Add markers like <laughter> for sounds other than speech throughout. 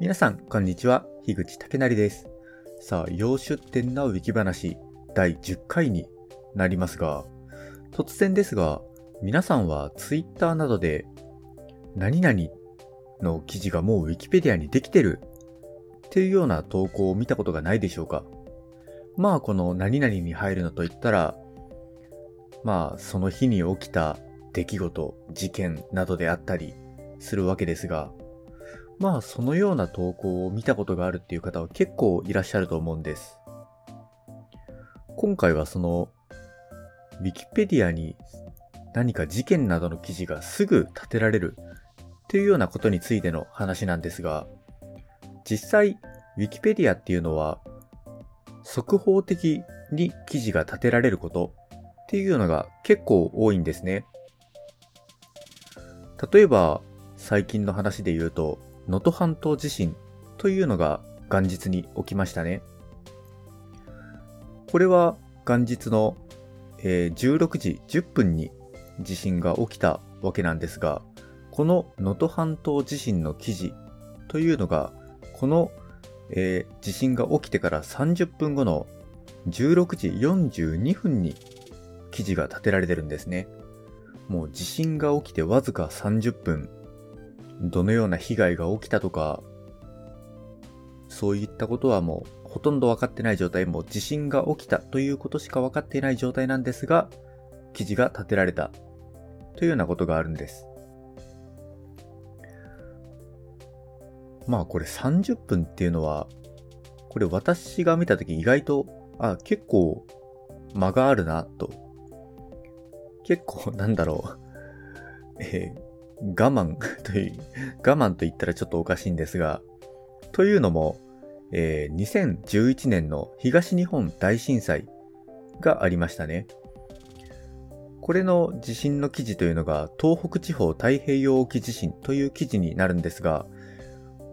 皆さん、こんにちは。樋口武成です。さあ、洋出店のウィキ話第10回になりますが、突然ですが、皆さんは Twitter などで、何々の記事がもう Wikipedia にできてるっていうような投稿を見たことがないでしょうかまあ、この何々に入るのといったら、まあ、その日に起きた出来事、事件などであったりするわけですが、まあ、そのような投稿を見たことがあるっていう方は結構いらっしゃると思うんです。今回はその、ウィキペディアに何か事件などの記事がすぐ立てられるっていうようなことについての話なんですが、実際、ウィキペディアっていうのは、速報的に記事が立てられることっていうのが結構多いんですね。例えば、最近の話で言うと、能登半島地震というのが元日に起きましたね。これは元日の、え、16時10分に地震が起きたわけなんですが、この能登半島地震の記事というのが、この、えー、地震が起きてから30分後の16時42分に記事が立てられてるんですね。もう地震が起きてわずか30分、どのような被害が起きたとか、そういったことはもうほとんど分かってない状態、もう地震が起きたということしか分かっていない状態なんですが、記事が立てられたというようなことがあるんです。まあこれ30分っていうのは、これ私が見たとき意外と、あ、結構間があるなと。結構なんだろう。え、我慢 <laughs> という、我慢と言ったらちょっとおかしいんですが、というのも、えー、2011年の東日本大震災がありましたね。これの地震の記事というのが東北地方太平洋沖地震という記事になるんですが、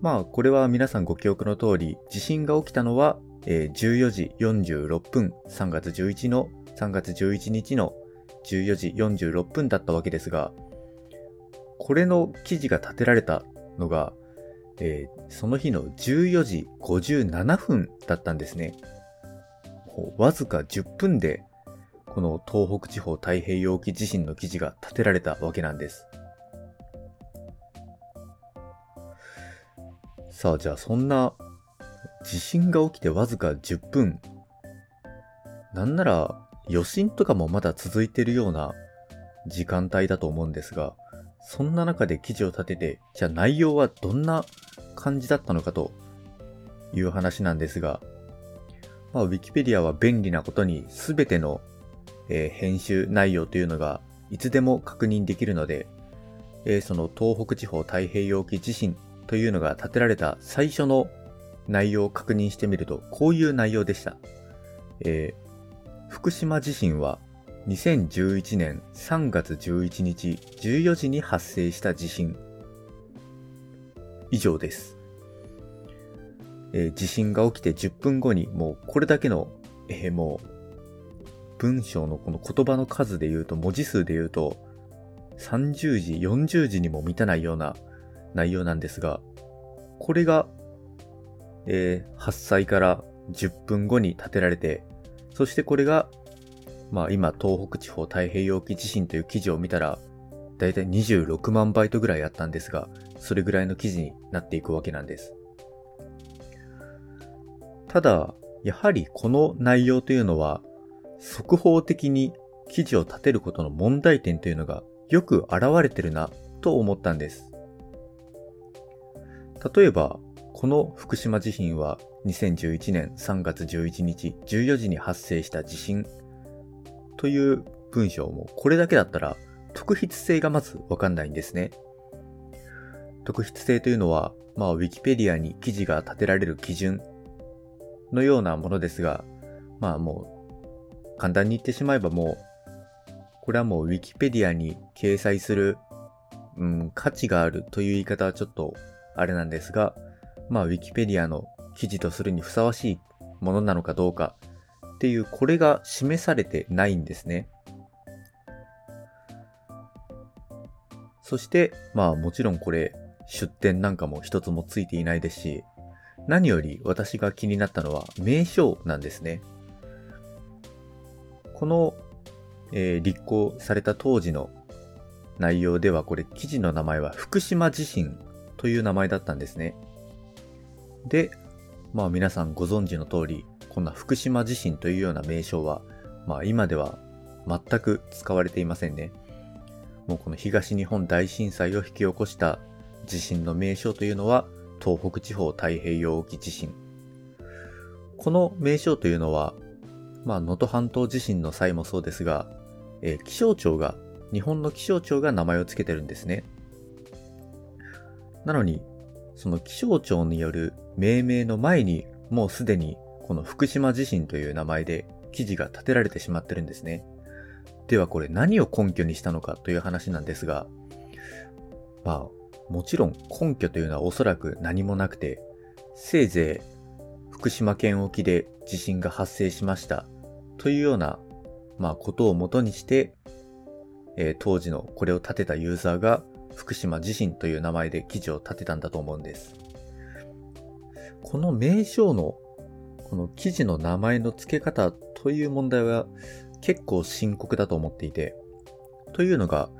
まあこれは皆さんご記憶の通り、地震が起きたのは、えー、14時46分、3月11の、3月11日の14時46分だったわけですが、これの記事が立てられたのが、えー、その日の14時57分だったんですね。わずか10分で、この東北地方太平洋沖地震の記事が立てられたわけなんです。さあ、じゃあそんな地震が起きてわずか10分。なんなら余震とかもまだ続いてるような時間帯だと思うんですが、そんな中で記事を立てて、じゃあ内容はどんな感じだったのかという話なんですが、まあ、ウィキペディアは便利なことに全ての、えー、編集内容というのがいつでも確認できるので、えー、その東北地方太平洋沖地震というのが立てられた最初の内容を確認してみると、こういう内容でした。えー、福島地震は2011年3月11日14時に発生した地震。以上です。えー、地震が起きて10分後にもうこれだけの、えー、もう文章のこの言葉の数で言うと文字数で言うと30時、40時にも満たないような内容なんですが、これが、えー、発災から10分後に建てられて、そしてこれがまあ今東北地方太平洋沖地震という記事を見たら、だいたい26万バイトぐらいあったんですが、それぐらいの記事になっていくわけなんです。ただ、やはりこの内容というのは、速報的に記事を立てることの問題点というのがよく現れてるなと思ったんです。例えば、この福島地震は2011年3月11日14時に発生した地震という文章もこれだけだったら特筆性がまずわかんないんですね。特筆性というのは、まあ、ウィキペディアに記事が立てられる基準のようなものですが、まあもう、簡単に言ってしまえばもう、これはもうウィキペディアに掲載する、うん、価値があるという言い方はちょっとあれなんですが、まあウィキペディアの記事とするにふさわしいものなのかどうかっていうこれが示されてないんですね。そして、まあもちろんこれ、出典なんかも一つもついていないですし、何より私が気になったのは名称なんですね。この、えー、立候された当時の内容ではこれ記事の名前は福島地震という名前だったんですね。で、まあ皆さんご存知の通り、こんな福島地震というような名称は、まあ今では全く使われていませんね。もうこの東日本大震災を引き起こした地震の名称というのは東北地方太平洋沖地震。この名称というのは、まあ能登半島地震の際もそうですが、えー、気象庁が、日本の気象庁が名前を付けてるんですね。なのに、その気象庁による命名の前に、もうすでにこの福島地震という名前で記事が立てられてしまってるんですね。ではこれ何を根拠にしたのかという話なんですが、まあ、もちろん根拠というのはおそらく何もなくて、せいぜい福島県沖で地震が発生しましたというような、まあ、ことをもとにして、えー、当時のこれを立てたユーザーが福島地震という名前で記事を立てたんだと思うんです。この名称のこの記事の名前の付け方という問題は結構深刻だと思っていて、というのが、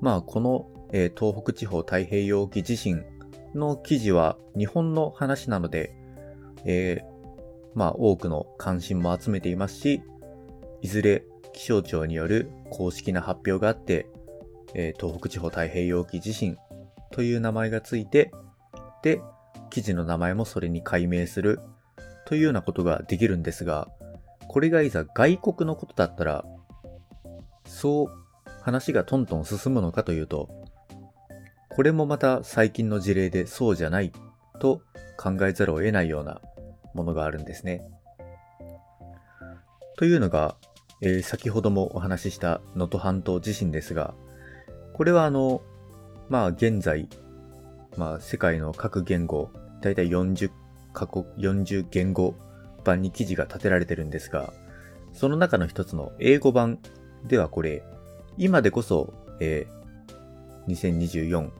まあこの、えー、東北地方太平洋沖地震の記事は日本の話なので、えー、まあ多くの関心も集めていますし、いずれ気象庁による公式な発表があって、えー、東北地方太平洋沖地震という名前がついて、で、記事の名前もそれに解明するというようなことができるんですが、これがいざ外国のことだったら、そう話がトントン進むのかというと、これもまた最近の事例でそうじゃないと考えざるを得ないようなものがあるんですね。というのが、えー、先ほどもお話しした能登半島地震ですが、これはあの、まあ現在、まあ世界の各言語、だいたい40過去40言語版に記事が立てられてるんですが、その中の一つの英語版ではこれ、今でこそ、えー、2024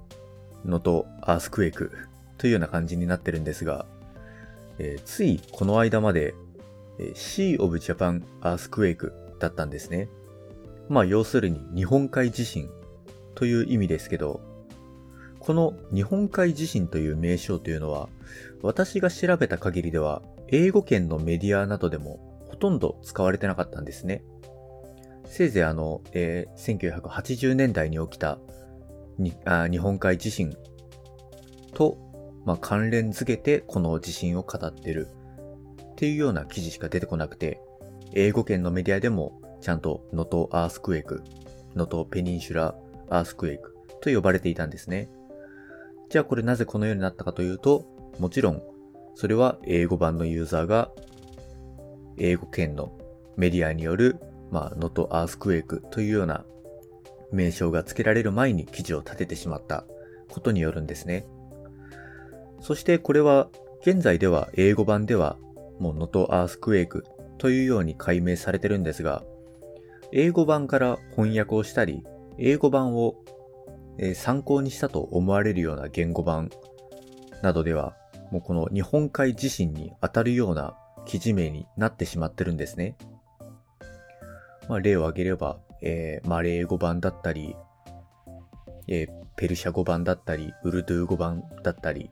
のとアースクエイクというような感じになってるんですが、えー、ついこの間まで、えー、Sea of Japan Earthquake だったんですね。まあ要するに日本海地震という意味ですけど、この日本海地震という名称というのは、私が調べた限りでは、英語圏のメディアなどでもほとんど使われてなかったんですね。せいぜいあの、えー、1980年代に起きた日本海地震と、まあ、関連付けてこの地震を語ってるっていうような記事しか出てこなくて、英語圏のメディアでもちゃんと能登アースクエイク、能登ペニンシュラアースクエイクと呼ばれていたんですね。じゃあこれなぜこのようになったかというと、もちろん、それは英語版のユーザーが、英語圏のメディアによる、まあ、ノトアースクエイクというような名称が付けられる前に記事を立ててしまったことによるんですね。そしてこれは、現在では英語版では、もうノトアースクエイクというように解明されてるんですが、英語版から翻訳をしたり、英語版をえ、参考にしたと思われるような言語版などでは、もうこの日本海地震に当たるような記事名になってしまってるんですね。まあ、例を挙げれば、えー、マレー語版だったり、えー、ペルシャ語版だったり、ウルドゥー語版だったり、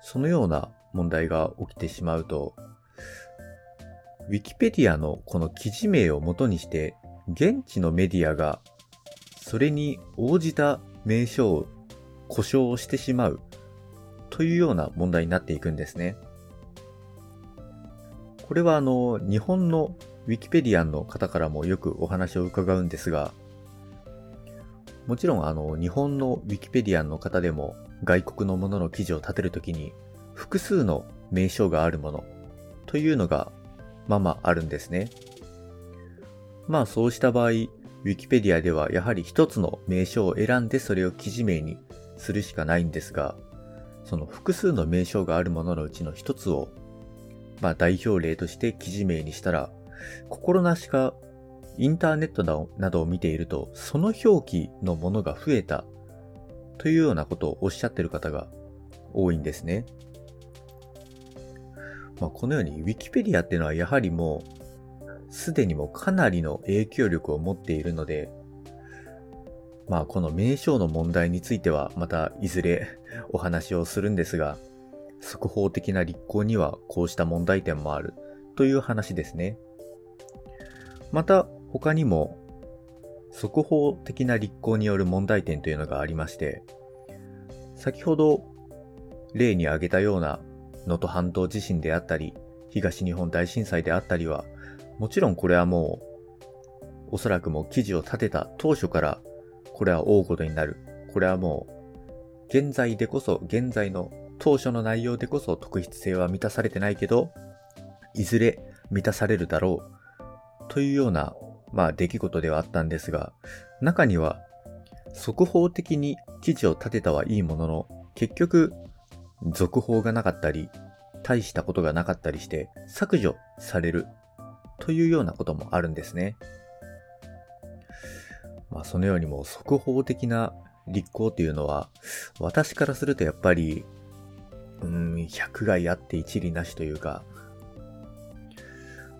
そのような問題が起きてしまうと、ウィキペディアのこの記事名を元にして、現地のメディアがそれに応じた名称を故障をしてしまうというような問題になっていくんですね。これはあの、日本のウィキペディアンの方からもよくお話を伺うんですが、もちろんあの、日本のウィキペディアンの方でも外国のものの記事を立てるときに複数の名称があるものというのがまあまああるんですね。まあそうした場合、ウィキペディアではやはり一つの名称を選んでそれを記事名にするしかないんですが、その複数の名称があるもののうちの一つを、まあ代表例として記事名にしたら、心なしかインターネットなどを見ていると、その表記のものが増えたというようなことをおっしゃってる方が多いんですね。まあ、このように Wikipedia っていうのはやはりもうすでにもかなりの影響力を持っているので、まあこの名称の問題についてはまたいずれお話をするんですが、速報的な立候にはこうした問題点もあるという話ですね。また他にも速報的な立候による問題点というのがありまして、先ほど例に挙げたような能登半島地震であったり、東日本大震災であったりは、もちろんこれはもう、おそらくもう記事を立てた当初から、これは大事になる。これはもう、現在でこそ、現在の当初の内容でこそ特筆性は満たされてないけど、いずれ満たされるだろう。というような、まあ出来事ではあったんですが、中には、速報的に記事を立てたはいいものの、結局、続報がなかったり、大したことがなかったりして削除されるというようなこともあるんですね。まあそのようにも速報的な立候というのは私からするとやっぱりうん、百害あって一理なしというか、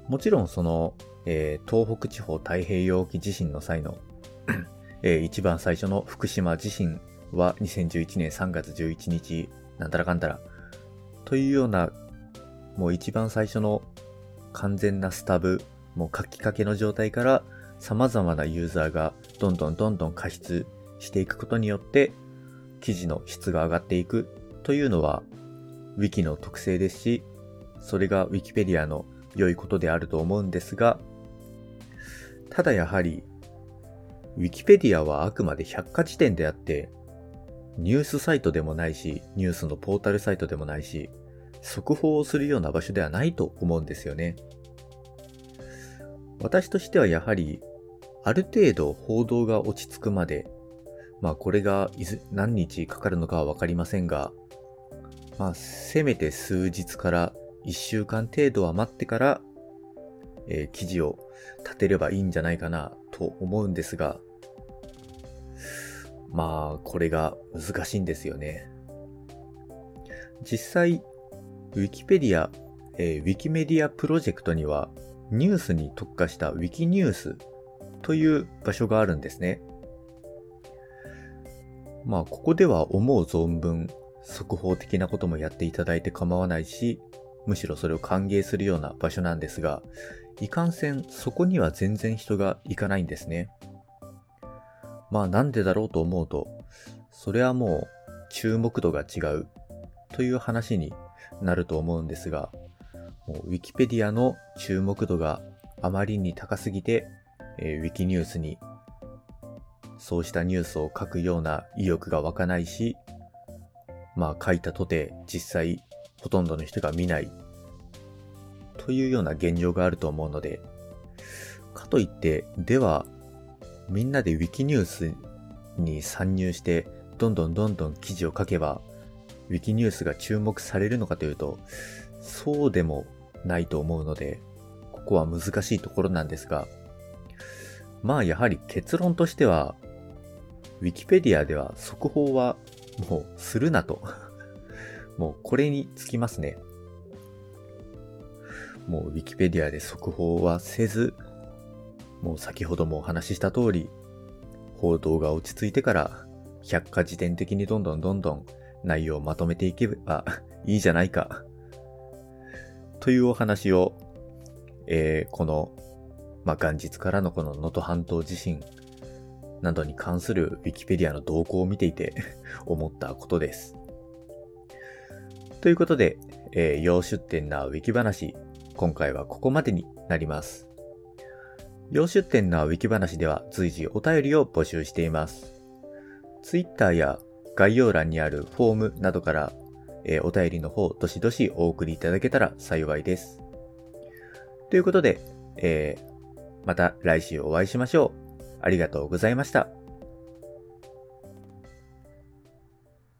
もちろんその、えー、東北地方太平洋沖地震の際の <clears throat> えー、一番最初の福島地震は2011年3月11日、なんたらかんたら、というような、もう一番最初の完全なスタブ、もう書きかけの状態から様々なユーザーがどんどんどんどん加筆していくことによって、記事の質が上がっていく。というのは、Wiki の特性ですし、それが Wikipedia の良いことであると思うんですが、ただやはり、Wikipedia はあくまで百科事典であって、ニュースサイトでもないし、ニュースのポータルサイトでもないし、速報をするような場所ではないと思うんですよね。私としてはやはり、ある程度報道が落ち着くまで、まあこれが何日かかるのかはわかりませんが、まあせめて数日から1週間程度は待ってから、えー、記事を立てればいいんじゃないかなと思うんですが、まあ、これが難しいんですよね。実際、ウィキペディア、えー、ウィキメディアプロジェクトには、ニュースに特化したウィキニュースという場所があるんですね。まあ、ここでは思う存分、速報的なこともやっていただいて構わないし、むしろそれを歓迎するような場所なんですが、いかんせんそこには全然人が行かないんですね。まあなんでだろうと思うと、それはもう注目度が違うという話になると思うんですが、もう Wikipedia の注目度があまりに高すぎて、えー、Wikinews にそうしたニュースを書くような意欲が湧かないし、まあ書いたとて実際ほとんどの人が見ない。というような現状があると思うので、かといって、ではみんなで Wikinews に参入して、どんどんどんどん記事を書けば、Wikinews が注目されるのかというと、そうでもないと思うので、ここは難しいところなんですが、まあやはり結論としては、Wikipedia では速報はもうするなと。<laughs> もうこれにつきますね。もう Wikipedia で速報はせず、もう先ほどもお話しした通り、報道が落ち着いてから、百科事典的にどんどんどんどん内容をまとめていけば <laughs> いいじゃないか。というお話を、えー、この、まあ、元日からのこの能登半島地震などに関する Wikipedia の動向を見ていて <laughs> 思ったことです。ということで、えー、要出展な Wiki 話、今回はここまでになります。洋出店のウィキ話では随時お便りを募集しています。Twitter や概要欄にあるフォームなどから、えー、お便りの方、どしどしお送りいただけたら幸いです。ということで、えー、また来週お会いしましょう。ありがとうございました。